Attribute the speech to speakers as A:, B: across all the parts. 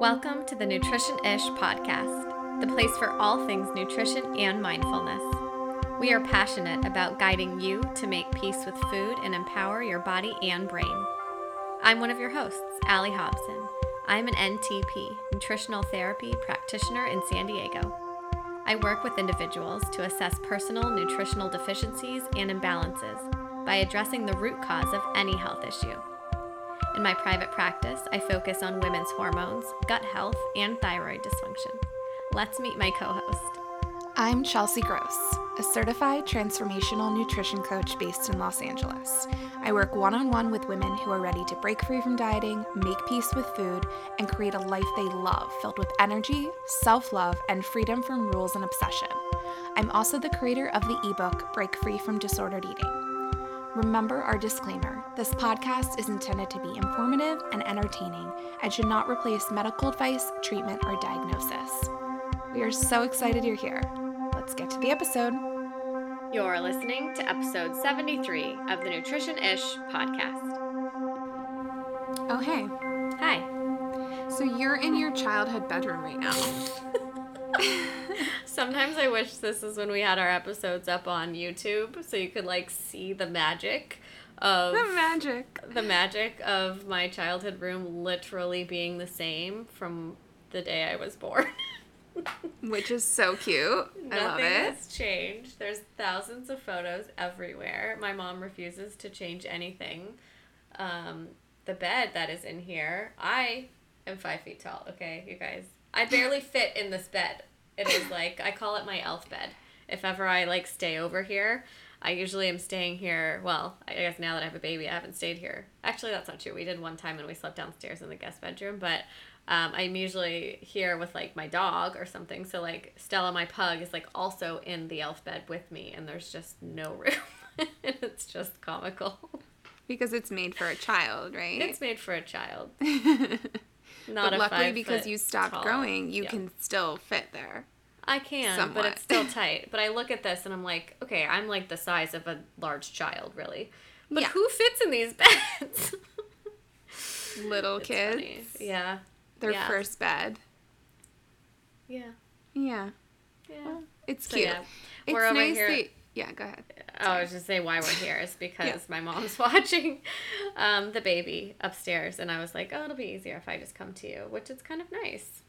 A: Welcome to the Nutrition Ish podcast, the place for all things nutrition and mindfulness. We are passionate about guiding you to make peace with food and empower your body and brain. I'm one of your hosts, Allie Hobson. I'm an NTP, nutritional therapy practitioner in San Diego. I work with individuals to assess personal nutritional deficiencies and imbalances by addressing the root cause of any health issue. In my private practice, I focus on women's hormones, gut health, and thyroid dysfunction. Let's meet my co host.
B: I'm Chelsea Gross, a certified transformational nutrition coach based in Los Angeles. I work one on one with women who are ready to break free from dieting, make peace with food, and create a life they love filled with energy, self love, and freedom from rules and obsession. I'm also the creator of the ebook Break Free from Disordered Eating. Remember our disclaimer this podcast is intended to be informative and entertaining and should not replace medical advice, treatment, or diagnosis. We are so excited you're here. Let's get to the episode.
A: You're listening to episode 73 of the Nutrition Ish podcast.
B: Oh, hey.
A: Hi.
B: So you're in your childhood bedroom right now.
A: Sometimes I wish this is when we had our episodes up on YouTube so you could like see the magic of
B: the magic.
A: the magic of my childhood room literally being the same from the day I was born.
B: Which is so cute. I love
A: Nothing
B: it.
A: has changed. There's thousands of photos everywhere. My mom refuses to change anything. Um, the bed that is in here, I am five feet tall. Okay, you guys. I barely fit in this bed. It is like I call it my elf bed. If ever I like stay over here, I usually am staying here. Well, I guess now that I have a baby, I haven't stayed here. Actually, that's not true. We did one time and we slept downstairs in the guest bedroom, but um, I'm usually here with like my dog or something. So like Stella, my pug, is like also in the elf bed with me, and there's just no room. it's just comical.
B: Because it's made for a child, right?
A: It's made for a child. Not
B: but luckily, because you stopped
A: tall-
B: growing, you
A: yeah.
B: can still fit there.
A: I can,
B: somewhat.
A: but it's still tight. But I look at this and I'm like, okay, I'm like the size of a large child, really. But
B: Yeah.
A: who fits in these beds?
B: Little
A: It's
B: kids,
A: funny. Yeah.
B: their
A: yeah.
B: first bed.
A: Yeah.
B: Yeah,
A: Yeah.
B: well, it's
A: So,
B: cute.
A: yeah.
B: It's
A: We're over
B: nice
A: here-
B: that- yeah, go ahead.
A: Oh, I was just saying why we're here is because my mom's watching um, the baby upstairs, and I was like, oh, it'll be easier if I just come to you, which is kind of nice.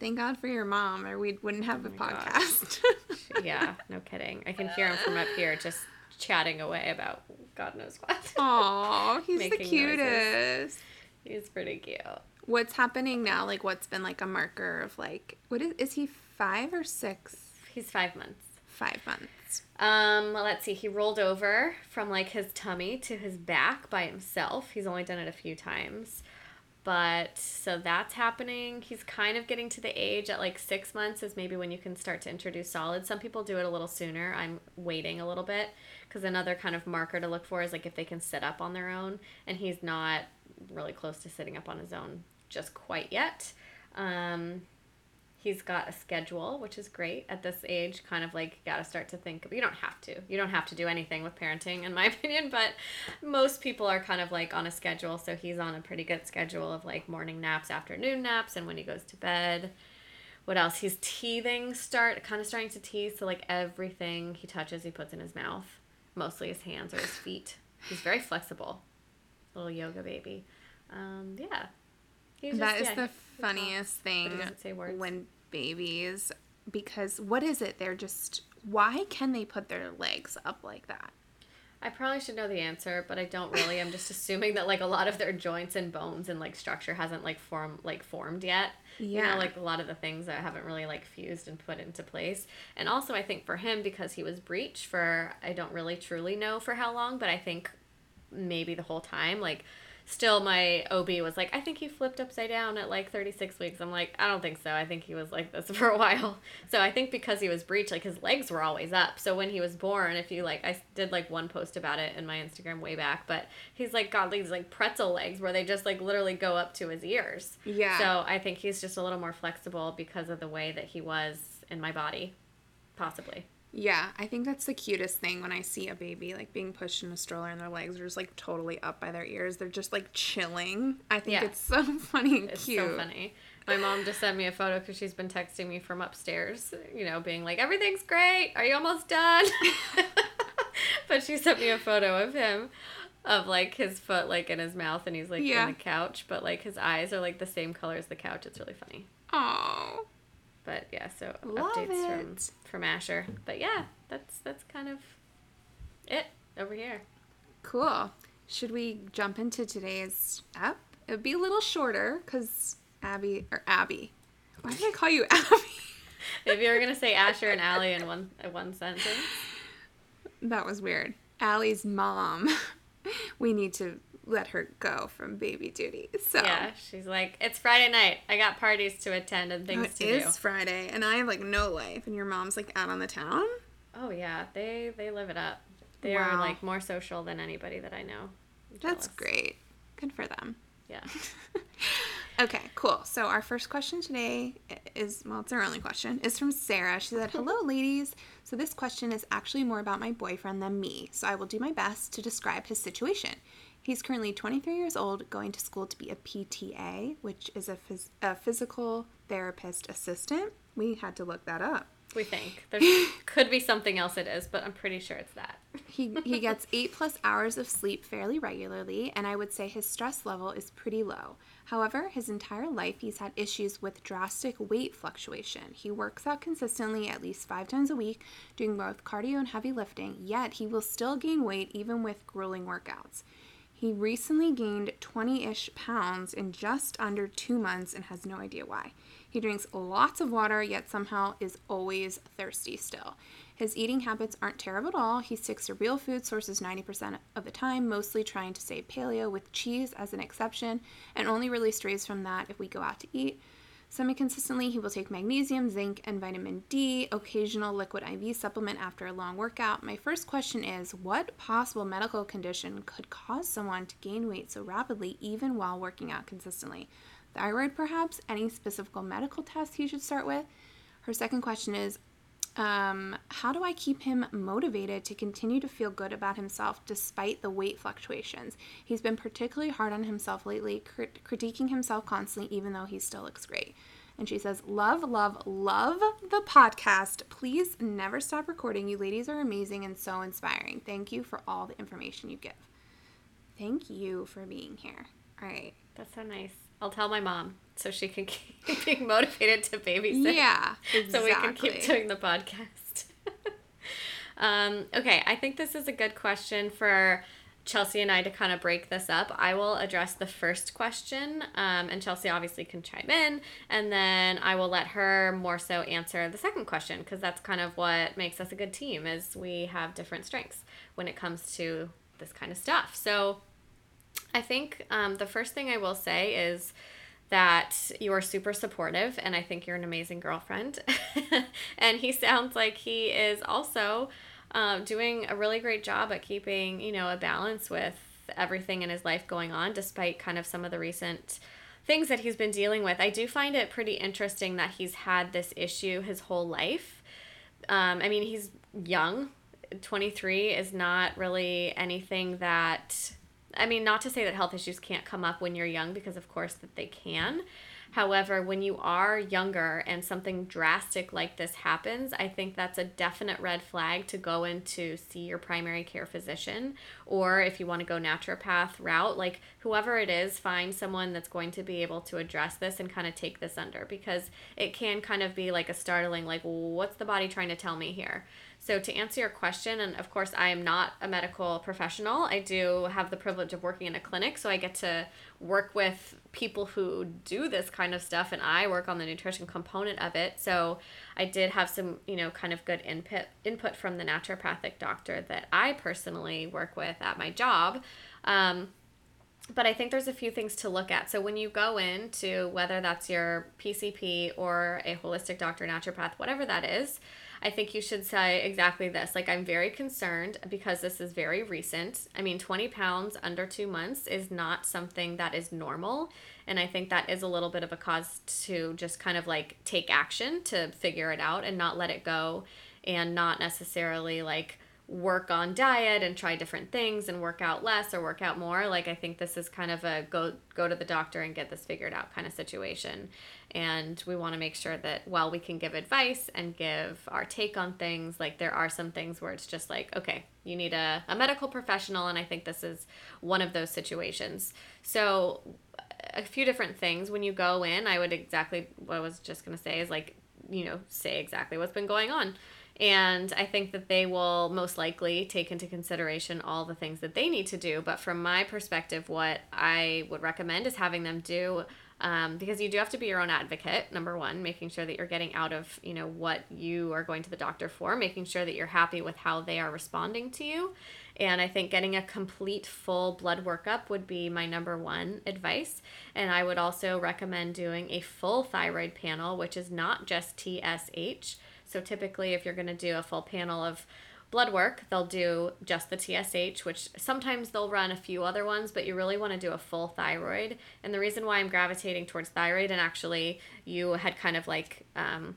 B: Thank God for your mom, or we wouldn't have a
A: Oh gosh.
B: podcast.
A: yeah, no kidding. I can hear him from up here just chatting away about God knows what.
B: Aw, he's the
A: Making noises.
B: cutest.
A: He's pretty cute.
B: What's happening now? Like, what's been like a marker of like, what is, is he five or six?
A: He's five months.
B: Five months.
A: Um, well, let's see. He rolled over from like his tummy to his back by himself. He's only done it a few times. But so that's happening. He's kind of getting to the age at like six months is maybe when you can start to introduce solids. Some people do it a little sooner. I'm waiting a little bit because another kind of marker to look for is like if they can sit up on their own. And he's not really close to sitting up on his own just quite yet. Um, he's got a schedule which is great. At this age kind of like got to start to think but you don't have to. You don't have to do anything with parenting in my opinion but most people are kind of like on a schedule so he's on a pretty good schedule of like morning naps afternoon naps and when he goes to bed what else? He's teething start kind of starting to teeth so like everything he touches he puts in his mouth. Mostly his hands or his feet. He's very flexible. Little yoga baby. Um yeah. He's
B: That
A: just-
B: is
A: yeah,
B: the funniest thing
A: doesn't say words.
B: when babies, because what is it? They're just, why can they put their legs up like that?
A: I probably should know the answer, but I don't really. I'm just assuming that like a lot of their joints and bones and like structure hasn't like form like formed yet. You
B: Yeah.
A: know, like a lot of the things that haven't really like fused and put into place. And also I think for him because he was breech for I don't really truly know for how long, but I think maybe the whole time like still my OB was like I think he flipped upside down at like 36 weeks. I'm like I don't think so. I think he was like this for a while. So I think because he was breech like his legs were always up. So when he was born, if you like I did like one post about it in my Instagram way back, but he's like got these like pretzel legs where they just like literally go up to his ears.
B: Yeah.
A: So I think he's just a little more flexible because of the way that he was in my body, possibly.
B: Yeah, I think that's the cutest thing when I see a baby like being pushed in a stroller and their legs are just like totally up by their ears. They're just like chilling. I think
A: Yeah.
B: it's so funny and
A: It's
B: cute.
A: so funny. My mom just sent me a photo because she's been texting me from upstairs, you know, being like, everything's great. Are you almost done? but she sent me a photo of him, of like his foot like in his mouth and he's like
B: Yeah.
A: in the couch, but like his eyes are like the same color as the couch. It's really funny.
B: Oh,
A: But yeah, so
B: Love
A: updates from from Asher. But yeah, that's that's kind of it over here.
B: cool. Should we jump into today's app? It would be a little shorter because Abby or Abby. Why did I call you Abby?
A: If you were gonna say Asher and Allie in one in one sentence,
B: That was weird. Allie's mom. we need to let her go from baby duty. So
A: yeah, she's like, it's Friday night. I got parties to attend and things
B: it
A: to do.
B: It is Friday, and I have like no life, and your mom's like out on the town.
A: Oh yeah, they they live it up. They
B: Wow.
A: are like more social than anybody that I know.
B: That's great. Good for them.
A: Yeah.
B: Okay, cool. So our first question today is well, it's our only question. Is from Sarah. She said, "Hello, ladies. So this question is actually more about my boyfriend than me. So I will do my best to describe his situation. He's currently 23 years old, going to school to be a PTA, which is a, phys- a physical therapist assistant. We had to look that up.
A: We think there could be something else it is, but I'm pretty sure it's that.
B: He, he gets eight plus hours of sleep fairly regularly, and I would say his stress level is pretty low. However, his entire life he's had issues with drastic weight fluctuation. He works out consistently at least five times a week, doing both cardio and heavy lifting, yet he will still gain weight even with grueling workouts. He recently gained 20 ish pounds in just under two months and has no idea why. He drinks lots of water, yet somehow is always thirsty still. His eating habits aren't terrible at all. He sticks to real food sources 90% of the time, mostly trying to stay paleo with cheese as an exception, and only really strays from that if we go out to eat. Semi consistently, he will take magnesium, zinc, and vitamin D, occasional liquid IV supplement after a long workout. My first question is what possible medical condition could cause someone to gain weight so rapidly even while working out consistently? Thyroid, perhaps? Any specific medical tests he should start with? Her second question is um, how do I keep him motivated to continue to feel good about himself despite the weight fluctuations? He's been particularly hard on himself lately, crit- critiquing himself constantly, even though he still looks great. And she says, Love, love, love the podcast. Please never stop recording. You ladies are amazing and so inspiring. Thank you for all the information you give. Thank you for being here. All right.
A: That's so nice. I'll tell my mom so she can keep being motivated to babysit.
B: Yeah. Exactly.
A: so we can keep doing the podcast. um, okay, I think this is a good question for Chelsea and I to kind of break this up. I will address the first question, um, and Chelsea obviously can chime in, and then I will let her more so answer the second question because that's kind of what makes us a good team is we have different strengths when it comes to this kind of stuff. So I think um, the first thing I will say is that you are super supportive, and I think you're an amazing girlfriend. and he sounds like he is also um, doing a really great job at keeping, you know, a balance with everything in his life going on, despite kind of some of the recent things that he's been dealing with. I do find it pretty interesting that he's had this issue his whole life. Um, I mean, he's young. 23 is not really anything that I mean, not to say that health issues can't come up when you're young because of course that they can. However, when you are younger and something drastic like this happens, I think that's a definite red flag to go in to see your primary care physician or if you want to go naturopath route, like whoever it is, find someone that's going to be able to address this and kind of take this under because it can kind of be like a startling like what's the body trying to tell me here? So, to answer your question, and of course, I am not a medical professional. I do have the privilege of working in a clinic, so I get to work with people who do this kind of stuff, and I work on the nutrition component of it. So, I did have some, you know, kind of good input input from the naturopathic doctor that I personally work with at my job. Um, but I think there's a few things to look at. So when you go into whether that's your PCP or a holistic doctor, naturopath, whatever that is, I think you should say exactly this. Like, I'm very concerned because this is very recent. I mean, 20 pounds under two months is not something that is normal. And I think that is a little bit of a cause to just kind of like take action to figure it out and not let it go and not necessarily like work on diet and try different things and work out less or work out more like i think this is kind of a go go to the doctor and get this figured out kind of situation. And we want to make sure that while we can give advice and give our take on things like there are some things where it's just like okay you need a, a medical professional and i think this is one of those situations. So a few different things. When you go in i would exactly what i was just going to say is like you know say exactly what's been going on and I think that they will most likely take into consideration all the things that they need to do. But from my perspective, what I would recommend is having them do. Um, because you do have to be your own advocate number one making sure that you're getting out of you know what you are going to the doctor for making sure that you're happy with how they are responding to you and i think getting a complete full blood workup would be my number one advice and i would also recommend doing a full thyroid panel which is not just tsh so typically, if you're going to do a full panel of blood work, they'll do just the TSH, which sometimes they'll run a few other ones, but you really want to do a full thyroid. And the reason why I'm gravitating towards thyroid, and actually, you had kind of like, um,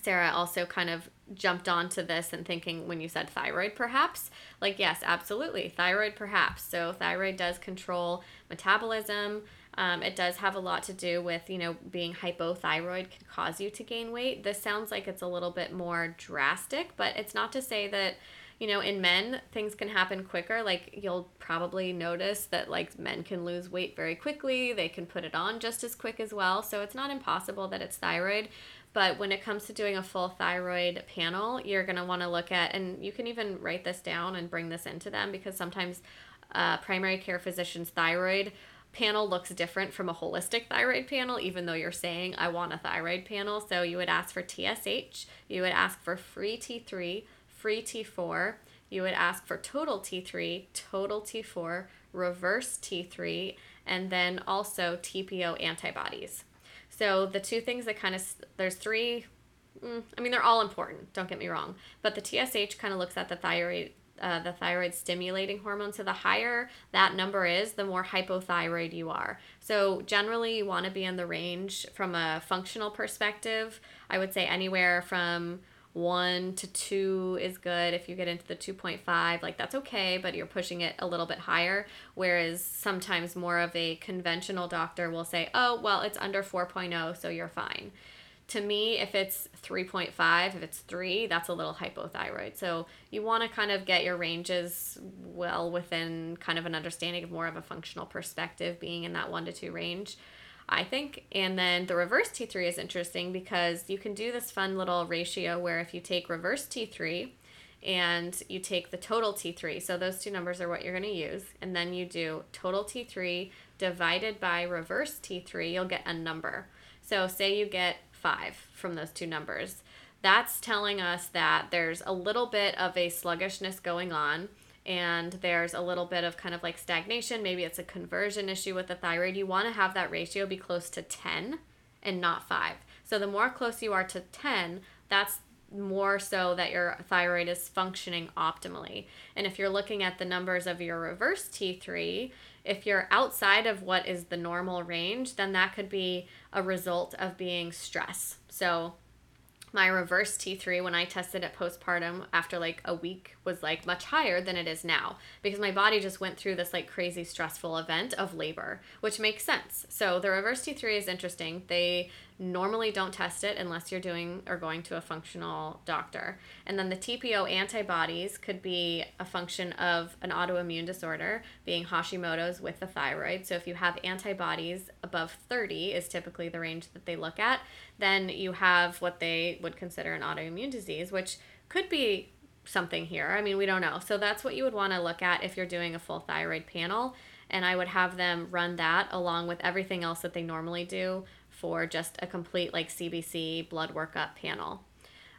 A: Sarah also kind of jumped onto this and thinking when you said thyroid, perhaps, like, yes, absolutely, thyroid, perhaps. So, thyroid does control metabolism. Um, it does have a lot to do with, you know, being hypothyroid can cause you to gain weight. This sounds like it's a little bit more drastic, but it's not to say that, you know, in men, things can happen quicker. Like, you'll probably notice that, like, men can lose weight very quickly, they can put it on just as quick as well. So, it's not impossible that it's thyroid. But when it comes to doing a full thyroid panel, you're going to want to look at, and you can even write this down and bring this into them because sometimes uh, primary care physicians' thyroid panel looks different from a holistic thyroid panel, even though you're saying, I want a thyroid panel. So you would ask for TSH, you would ask for free T3, free T4, you would ask for total T3, total T4, reverse T3, and then also TPO antibodies. So the two things that kind of, there's three, mm, I mean, they're all important, don't get me wrong, but the TSH kind of looks at the thyroid uh, the thyroid stimulating hormone. So the higher that number is, the more hypothyroid you are. So generally, you want to be in the range from a functional perspective. I would say anywhere from one to two is good. If you get into the 2.5, like that's okay, but you're pushing it a little bit higher. Whereas sometimes more of a conventional doctor will say, oh, well, it's under 4.0, so you're fine to me, if it's 3.5, if it's 3, that's a little hypothyroid. So you want to kind of get your ranges well within kind of an understanding of more of a functional perspective, being in that 1 to 2 range, I think. And then the reverse T3 is interesting because you can do this fun little ratio where if you take reverse T3 and you take the total T3, so those two numbers are what you're going to use, and then you do total T3 divided by reverse T3, you'll get a number. So say you get five from those two numbers. That's telling us that there's a little bit of a sluggishness going on and there's a little bit of kind of like stagnation. Maybe it's a conversion issue with the thyroid. You want to have that ratio be close to 10 and not 5. So the more close you are to 10, that's more so that your thyroid is functioning optimally. And if you're looking at the numbers of your reverse T3, if you're outside of what is the normal range, then that could be a result of being stress. So my reverse T3 when I tested it postpartum after like a week was like much higher than it is now because my body just went through this like crazy stressful event of labor, which makes sense. So the reverse T3 is interesting. They normally don't test it unless you're doing or going to a functional doctor. And then the TPO antibodies could be a function of an autoimmune disorder, being Hashimoto's with the thyroid. So if you have antibodies above 30 is typically the range that they look at, then you have what they would consider an autoimmune disease, which could be something here. I mean, we don't know. So that's what you would want to look at if you're doing a full thyroid panel. And I would have them run that along with everything else that they normally do for just a complete like CBC blood workup panel.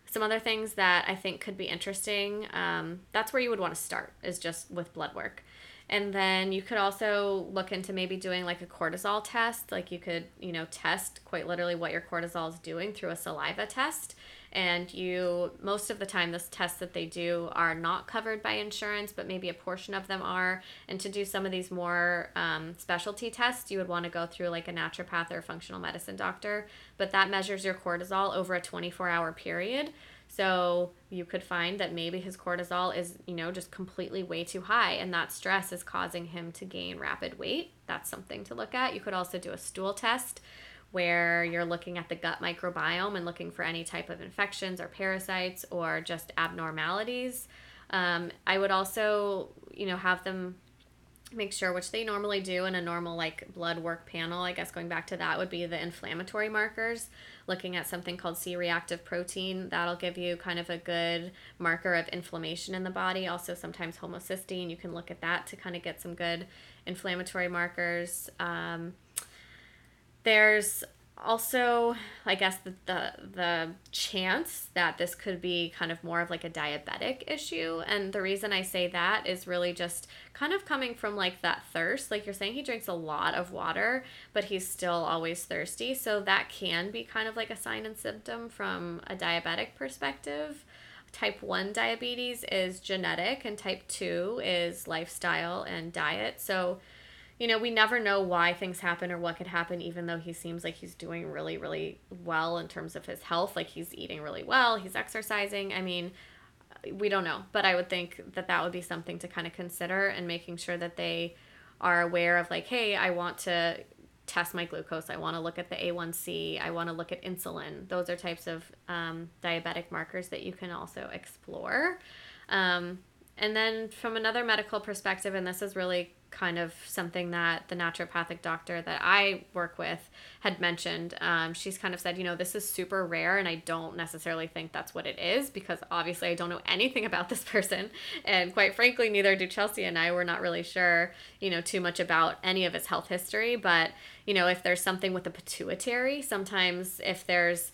A: Some other things that I think could be interesting, um, that's where you would want to start, is just with blood work. And then you could also look into maybe doing like a cortisol test. Like you could, you know, test quite literally what your cortisol is doing through a saliva test. And you most of the time the tests that they do are not covered by insurance but maybe a portion of them are. And to do some of these more um, specialty tests you would want to go through like a naturopath or a functional medicine doctor. But that measures your cortisol over a 24 hour period So you could find that maybe his cortisol is, you know, just completely way too high and that stress is causing him to gain rapid weight. That's something to look at. You could also do a stool test where you're looking at the gut microbiome and looking for any type of infections or parasites or just abnormalities. Um, I would also, you know, have them make sure, which they normally do in a normal like blood work panel. I guess going back to that would be the inflammatory markers. Looking at something called C reactive protein, that'll give you kind of a good marker of inflammation in the body. Also, sometimes homocysteine, you can look at that to kind of get some good inflammatory markers. Um, there's also i guess the, the the chance that this could be kind of more of like a diabetic issue. And the reason i say that is really just kind of coming from like that thirst. Like you're saying he drinks a lot of water but he's still always thirsty. So that can be kind of like a sign and symptom from a diabetic perspective. Type 1 diabetes is genetic and type 2 is lifestyle and diet. So you know, we never know why things happen or what could happen, even though he seems like he's doing really, really well in terms of his health. Like he's eating really well, he's exercising. I mean, we don't know, but I would think that that would be something to kind of consider and making sure that they are aware of, like, hey, I want to test my glucose. I want to look at the A1C. I want to look at insulin. Those are types of um, diabetic markers that you can also explore. Um, and then from another medical perspective, and this is really kind of something that the naturopathic doctor that I work with had mentioned. Um, she's kind of said, you know, this is super rare, and I don't necessarily think that's what it is because obviously I don't know anything about this person. And quite frankly, neither do Chelsea and I. We're not really sure, you know, too much about any of his health history. But, you know, if there's something with the pituitary, sometimes if there's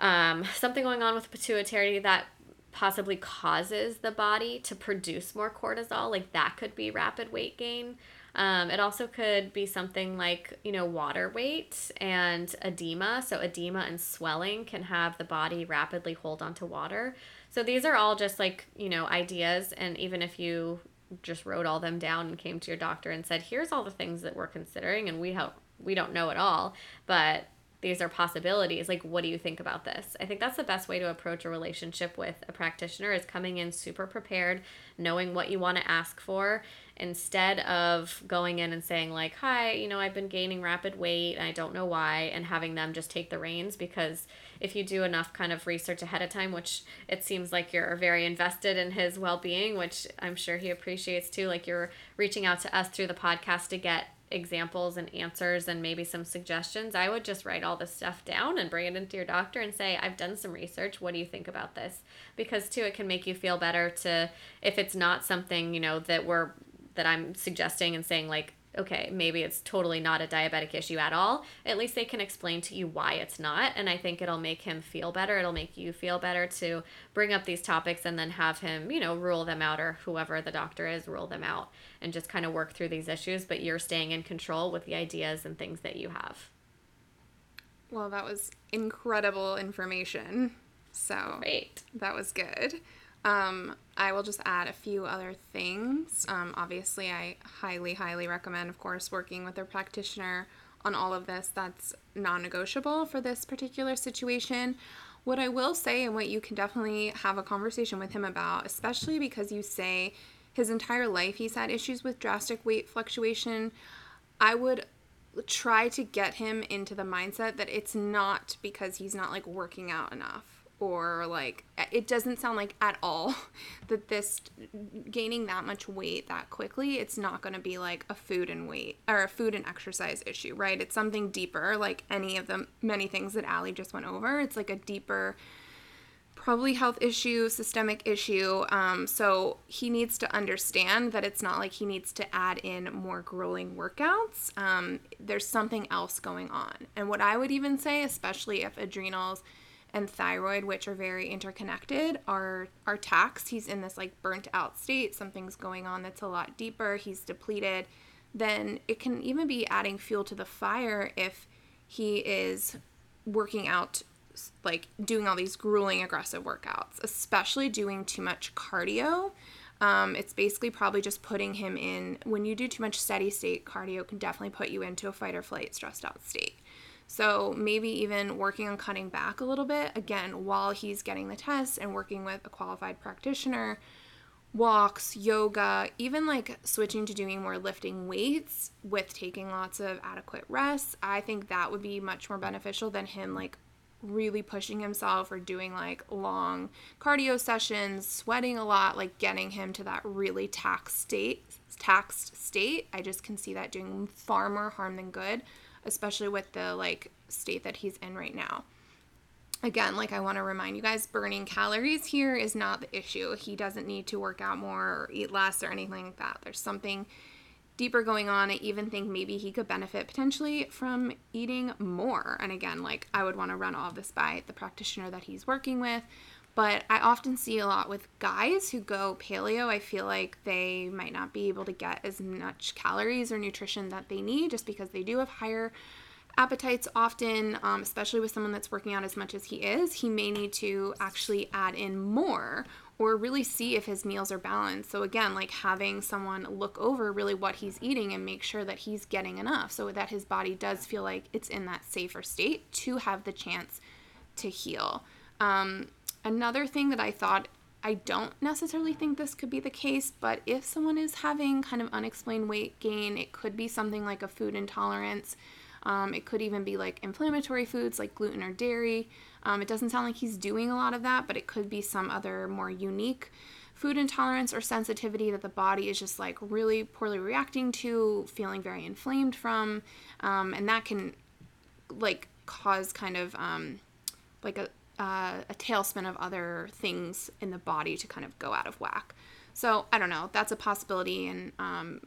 A: um, something going on with the pituitary that possibly causes the body to produce more cortisol, like that could be rapid weight gain. Um, it also could be something like, you know, water weight and edema. So, edema and swelling can have the body rapidly hold onto water. So, these are all just like, you know, ideas. And even if you just wrote all them down and came to your doctor and said, here's all the things that we're considering, and we help, we don't know it all, but these are possibilities like what do you think about this? I think that's the best way to approach a relationship with a practitioner is coming in super prepared knowing what you want to ask for instead of going in and saying like hi you know i've been gaining rapid weight and i don't know why and having them just take the reins because if you do enough kind of research ahead of time which it seems like you're very invested in his well-being which i'm sure he appreciates too like you're reaching out to us through the podcast to get examples and answers and maybe some suggestions, I would just write all this stuff down and bring it into your doctor and say, I've done some research. What do you think about this? Because too, it can make you feel better to, if it's not something, you know, that we're, that I'm suggesting and saying like, okay, maybe it's totally not a diabetic issue at all, at least they can explain to you why it's not. And I think it'll make him feel better. It'll make you feel better to bring up these topics and then have him, you know, rule them out or whoever the doctor is, rule them out and just kind of work through these issues. But you're staying in control with the ideas and things that you have.
B: Well, that was incredible information. So,
A: Great.
B: that was good. Um, I will just add a few other things. Um, obviously, I highly, highly recommend, of course, working with a practitioner on all of this. That's non negotiable for this particular situation. What I will say, and what you can definitely have a conversation with him about, especially because you say his entire life he's had issues with drastic weight fluctuation, I would try to get him into the mindset that it's not because he's not like working out enough or like it doesn't sound like at all that this gaining that much weight that quickly it's not going to be like a food and weight or a food and exercise issue right? It's something deeper like any of the many things that Allie just went over. It's like a deeper probably health issue systemic issue um, so he needs to understand that it's not like he needs to add in more grueling workouts um, there's something else going on. And what i would even say especially if adrenals and thyroid, which are very interconnected, are are taxed. He's in this like burnt out state. Something's going on that's a lot deeper. He's depleted. Then it can even be adding fuel to the fire if he is working out like doing all these grueling aggressive workouts, especially doing too much cardio. Um, it's basically probably just putting him in when you do too much steady state cardio can definitely put you into a fight or flight stressed out state So maybe even working on cutting back a little bit, again, while he's getting the test and working with a qualified practitioner, walks, yoga, even like switching to doing more lifting weights with taking lots of adequate rest. I think that would be much more beneficial than him like really pushing himself or doing like long cardio sessions, sweating a lot, like getting him to that really taxed state, taxed state. I just can see that doing far more harm than good, especially with the like state that he's in right now. Again, like I want to remind you guys, burning calories here is not the issue. He doesn't need to work out more or eat less or anything like that. There's something deeper going on. I even think maybe he could benefit potentially from eating more. And again, like I would want to run all of this by the practitioner that he's working with. But I often see a lot with guys who go paleo. I feel like they might not be able to get as much calories or nutrition that they need just because they do have higher appetites often, um, especially with someone that's working out as much as he is. He may need to actually add in more or really see if his meals are balanced. So, again, like having someone look over really what he's eating and make sure that he's getting enough so that his body does feel like it's in that safer state to have the chance to heal. Um, another thing that I thought I don't necessarily think this could be the case, but if someone is having kind of unexplained weight gain, it could be something like a food intolerance. Um, it could even be like inflammatory foods like gluten or dairy. Um, it doesn't sound like he's doing a lot of that, but it could be some other more unique food intolerance or sensitivity that the body is just like really poorly reacting to, feeling very inflamed from. Um, and that can like cause kind of um, like a, uh, a tailspin of other things in the body to kind of go out of whack. So I don't know. That's a possibility, and um,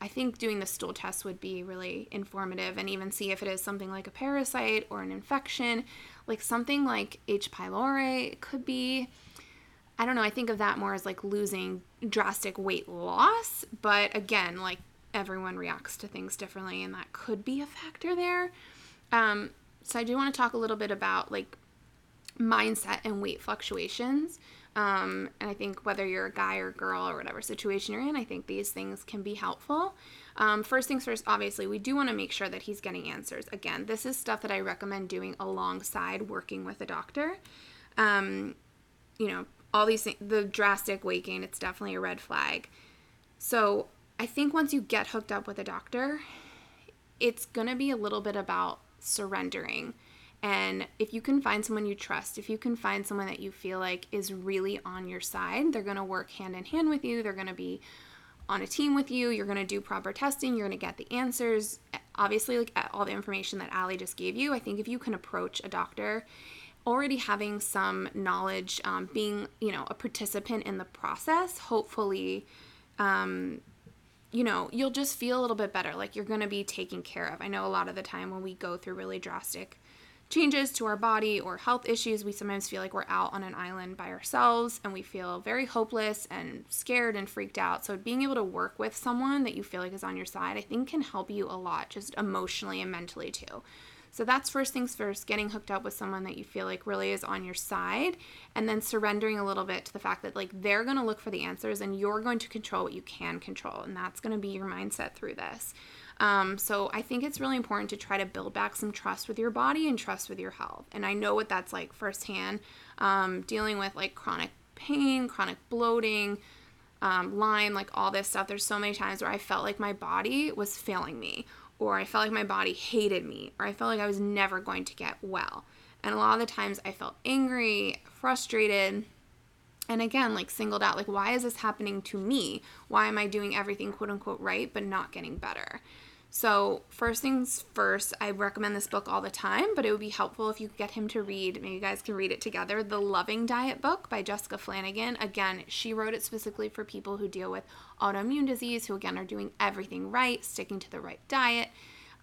B: I think doing the stool test would be really informative and even see if it is something like a parasite or an infection, like something like H. pylori could be. I don't know, I think of that more as like losing drastic weight loss, but again, like everyone reacts to things differently and that could be a factor there. Um, so I do want to talk a little bit about like mindset and weight fluctuations. Um, and I think whether you're a guy or girl or whatever situation you're in, I think these things can be helpful. Um, first things first, obviously, we do want to make sure that he's getting answers. Again, this is stuff that I recommend doing alongside working with a doctor. Um, you know, all these things, the drastic weight gain, it's definitely a red flag. So I think once you get hooked up with a doctor, it's going to be a little bit about surrendering and if you can find someone you trust, if you can find someone that you feel like is really on your side, they're going to work hand in hand with you. They're going to be on a team with you. You're going to do proper testing. You're going to get the answers. Obviously, like all the information that Allie just gave you, I think if you can approach a doctor already having some knowledge, um, being, you know, a participant in the process, hopefully, um, you know, you'll just feel a little bit better. Like you're going to be taken care of. I know a lot of the time when we go through really drastic changes to our body or health issues, we sometimes feel like we're out on an island by ourselves and we feel very hopeless and scared and freaked out. So, being able to work with someone that you feel like is on your side, I think can help you a lot, just emotionally and mentally too. So, that's first things first getting hooked up with someone that you feel like really is on your side, and then surrendering a little bit to the fact that like they're going to look for the answers and you're going to control what you can control. And that's going to be your mindset through this. Um, so I think it's really important to try to build back some trust with your body and trust with your health. And I know what that's like firsthand, um, dealing with like chronic pain, chronic bloating, um, Lyme, like all this stuff. There's so many times where I felt like my body was failing me, or I felt like my body hated me, or I felt like I was never going to get well. And a lot of the times I felt angry, frustrated, and again, like singled out, like, why is this happening to me? Why am I doing everything quote unquote right, but not getting better? So, first things first, I recommend this book all the time, but it would be helpful if you could get him to read, maybe you guys can read it together, The Loving Diet book by Jessica Flanigan. Again, she wrote it specifically for people who deal with autoimmune disease, who again are doing everything right, sticking to the right diet,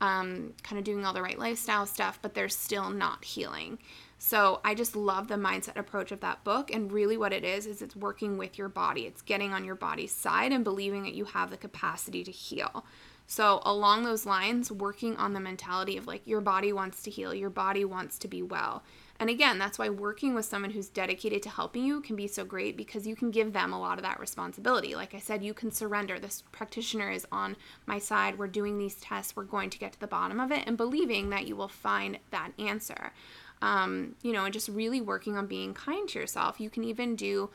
B: um, kind of doing all the right lifestyle stuff, but they're still not healing. So I just love the mindset approach of that book. And really, what it is, is it's working with your body. It's getting on your body's side and believing that you have the capacity to heal. So, along those lines, working on the mentality of like your body wants to heal, your body wants to be well. And again, that's why working with someone who's dedicated to helping you can be so great because you can give them a lot of that responsibility. Like I said, you can surrender. This practitioner is on my side. We're doing these tests. We're going to get to the bottom of it and believing that you will find that answer. Um, you know, and just really working on being kind to yourself. You can even do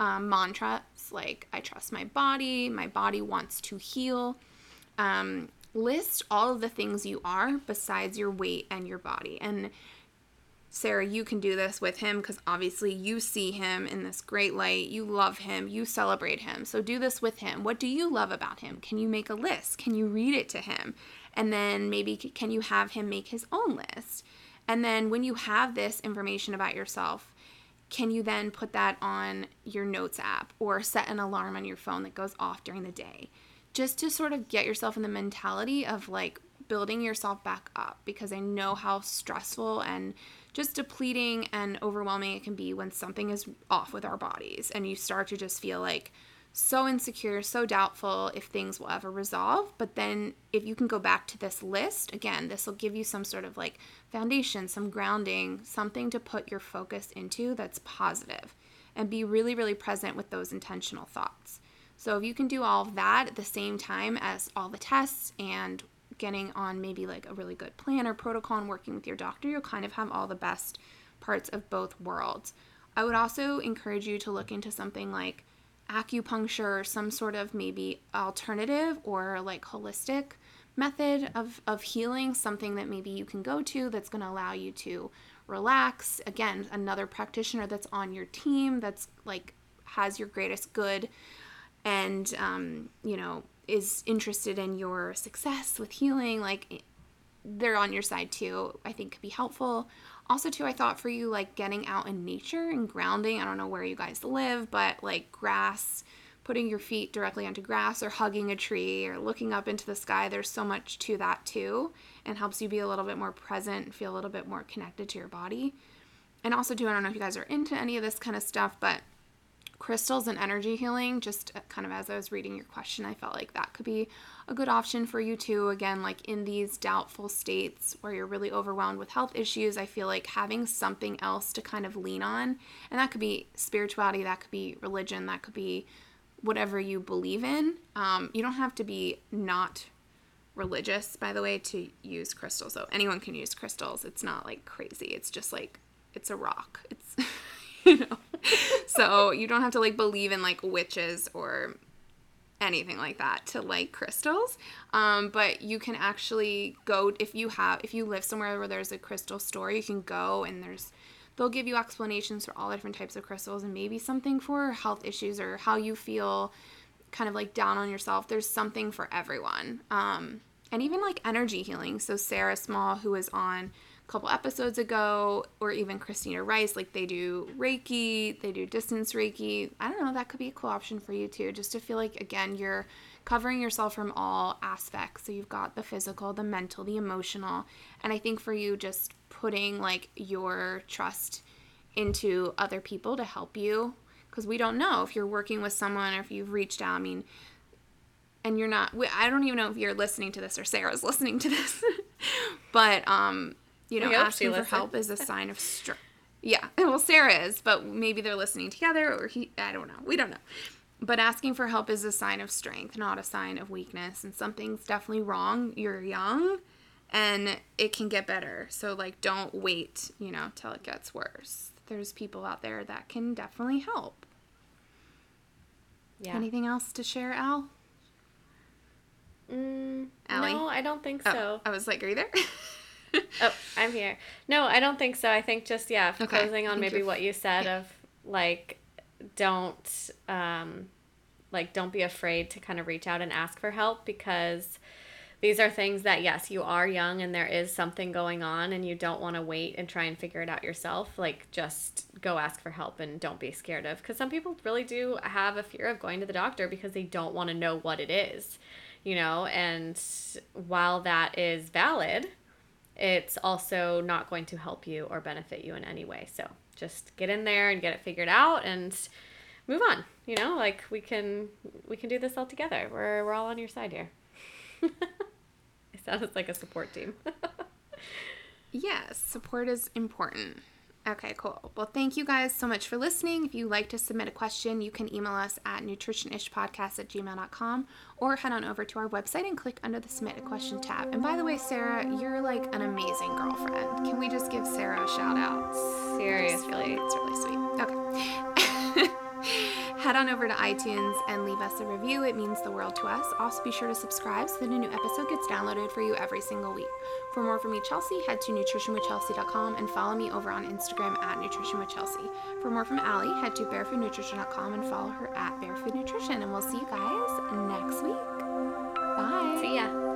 B: um, mantras like, I trust my body, my body wants to heal. Um, list all of the things you are besides your weight and your body. And Sarah, you can do this with him because obviously you see him in this great light. You love him. You celebrate him. So do this with him. What do you love about him? Can you make a list? Can you read it to him? And then maybe can you have him make his own list? And then when you have this information about yourself, can you then put that on your notes app or set an alarm on your phone that goes off during the day? Just to sort of get yourself in the mentality of like building yourself back up because I know how stressful and just depleting and overwhelming it can be when something is off with our bodies and you start to just feel like so insecure, so doubtful if things will ever resolve. But then, if you can go back to this list, again, this will give you some sort of like foundation, some grounding, something to put your focus into that's positive and be really, really present with those intentional thoughts. So, if you can do all of that at the same time as all the tests and getting on maybe like a really good plan or protocol and working with your doctor, you'll kind of have all the best parts of both worlds. I would also encourage you to look into something like acupuncture or some sort of maybe alternative or like holistic method of, of healing, something that maybe you can go to that's going to allow you to relax. Again, another practitioner that's on your team that's like has your greatest good and, um, you know, is interested in your success with healing, like they're on your side too, I think could be helpful. Also, too, I thought for you, like getting out in nature and grounding. I don't know where you guys live, but like grass, putting your feet directly onto grass or hugging a tree or looking up into the sky, there's so much to that too, and helps you be a little bit more present and feel a little bit more connected to your body. And also, too, I don't know if you guys are into any of this kind of stuff, but crystals and energy healing, just uh, kind of as I was reading your question, I felt like that could be a good option for you too. Again, like in these doubtful states where you're really overwhelmed with health issues, I feel like having something else to kind of lean on, and that could be spirituality, that could be religion, that could be whatever you believe in. Um, you don't have to be not religious, by the way, to use crystals. So anyone can use crystals. It's not like crazy. It's just like it's a rock. It's you know. So you don't have to like believe in like witches or anything like that to like crystals. Um, but you can actually go if you have if you live somewhere where there's a crystal store you can go and there's they'll give you explanations for all different types of crystals and maybe something for health issues or how you feel kind of like down on yourself. There's something for everyone. Um, and even like energy healing. So sarah small who is on couple episodes ago, or even Christina Rice, like they do Reiki, they do distance Reiki. I don't know, that could be a cool option for you too, just to feel like, again, you're covering yourself from all aspects. So you've got the physical, the mental, the emotional. And I think for you, just putting like your trust into other people to help you, because we don't know if you're working with someone or if you've reached out. I mean, and you're not i don't even know if you're listening to this or sarah's listening to this but um you know, asking for help is a sign of strength. Yeah, well, Sarah is, but maybe they're listening together, or he, I don't know. We don't know. But asking for help is a sign of strength, not a sign of weakness. And something's definitely wrong. You're young and it can get better. So, like, don't wait, you know, till it gets worse. There's people out there that can definitely help. Yeah. Anything else to share, Al?
A: Mm, no, I don't think oh, so.
B: I was like, are you there?
A: oh, I'm here. No, I don't think so. I think just yeah, okay. closing on maybe what you said yeah. of like don't um like don't be afraid to kind of reach out and ask for help because these are things that yes, you are young and there is something going on and you don't want to wait and try and figure it out yourself. Like just go ask for help and don't be scared of cuz some people really do have a fear of going to the doctor because they don't want to know what it is. You know, and while that is valid, it's also not going to help you or benefit you in any way. So just get in there and get it figured out and move on. You know, like we can we can do this all together. We're we're all on your side here. it sounds like a support team.
B: yes, support is important. Okay, cool. Well, thank you guys so much for listening. If you'd like to submit a question, you can email us at nutritionishpodcast at gmail.com or head on over to our website and click under the Submit a Question tab. And by the way, Sarah, you're like an amazing girlfriend. Can we just give Sarah a shout out?
A: Seriously.
B: It's really sweet. Okay. Head on over to iTunes and leave us a review. It means the world to us. Also, be sure to subscribe so that a new episode gets downloaded for you every single week. For more from me, Chelsea, head to nutritionwithchelsea.com and follow me over on Instagram at nutritionwithchelsea. For more from Allie, head to barefoodnutrition.com and follow her at barefoodnutrition. And we'll see you guys next week. Bye.
A: See ya.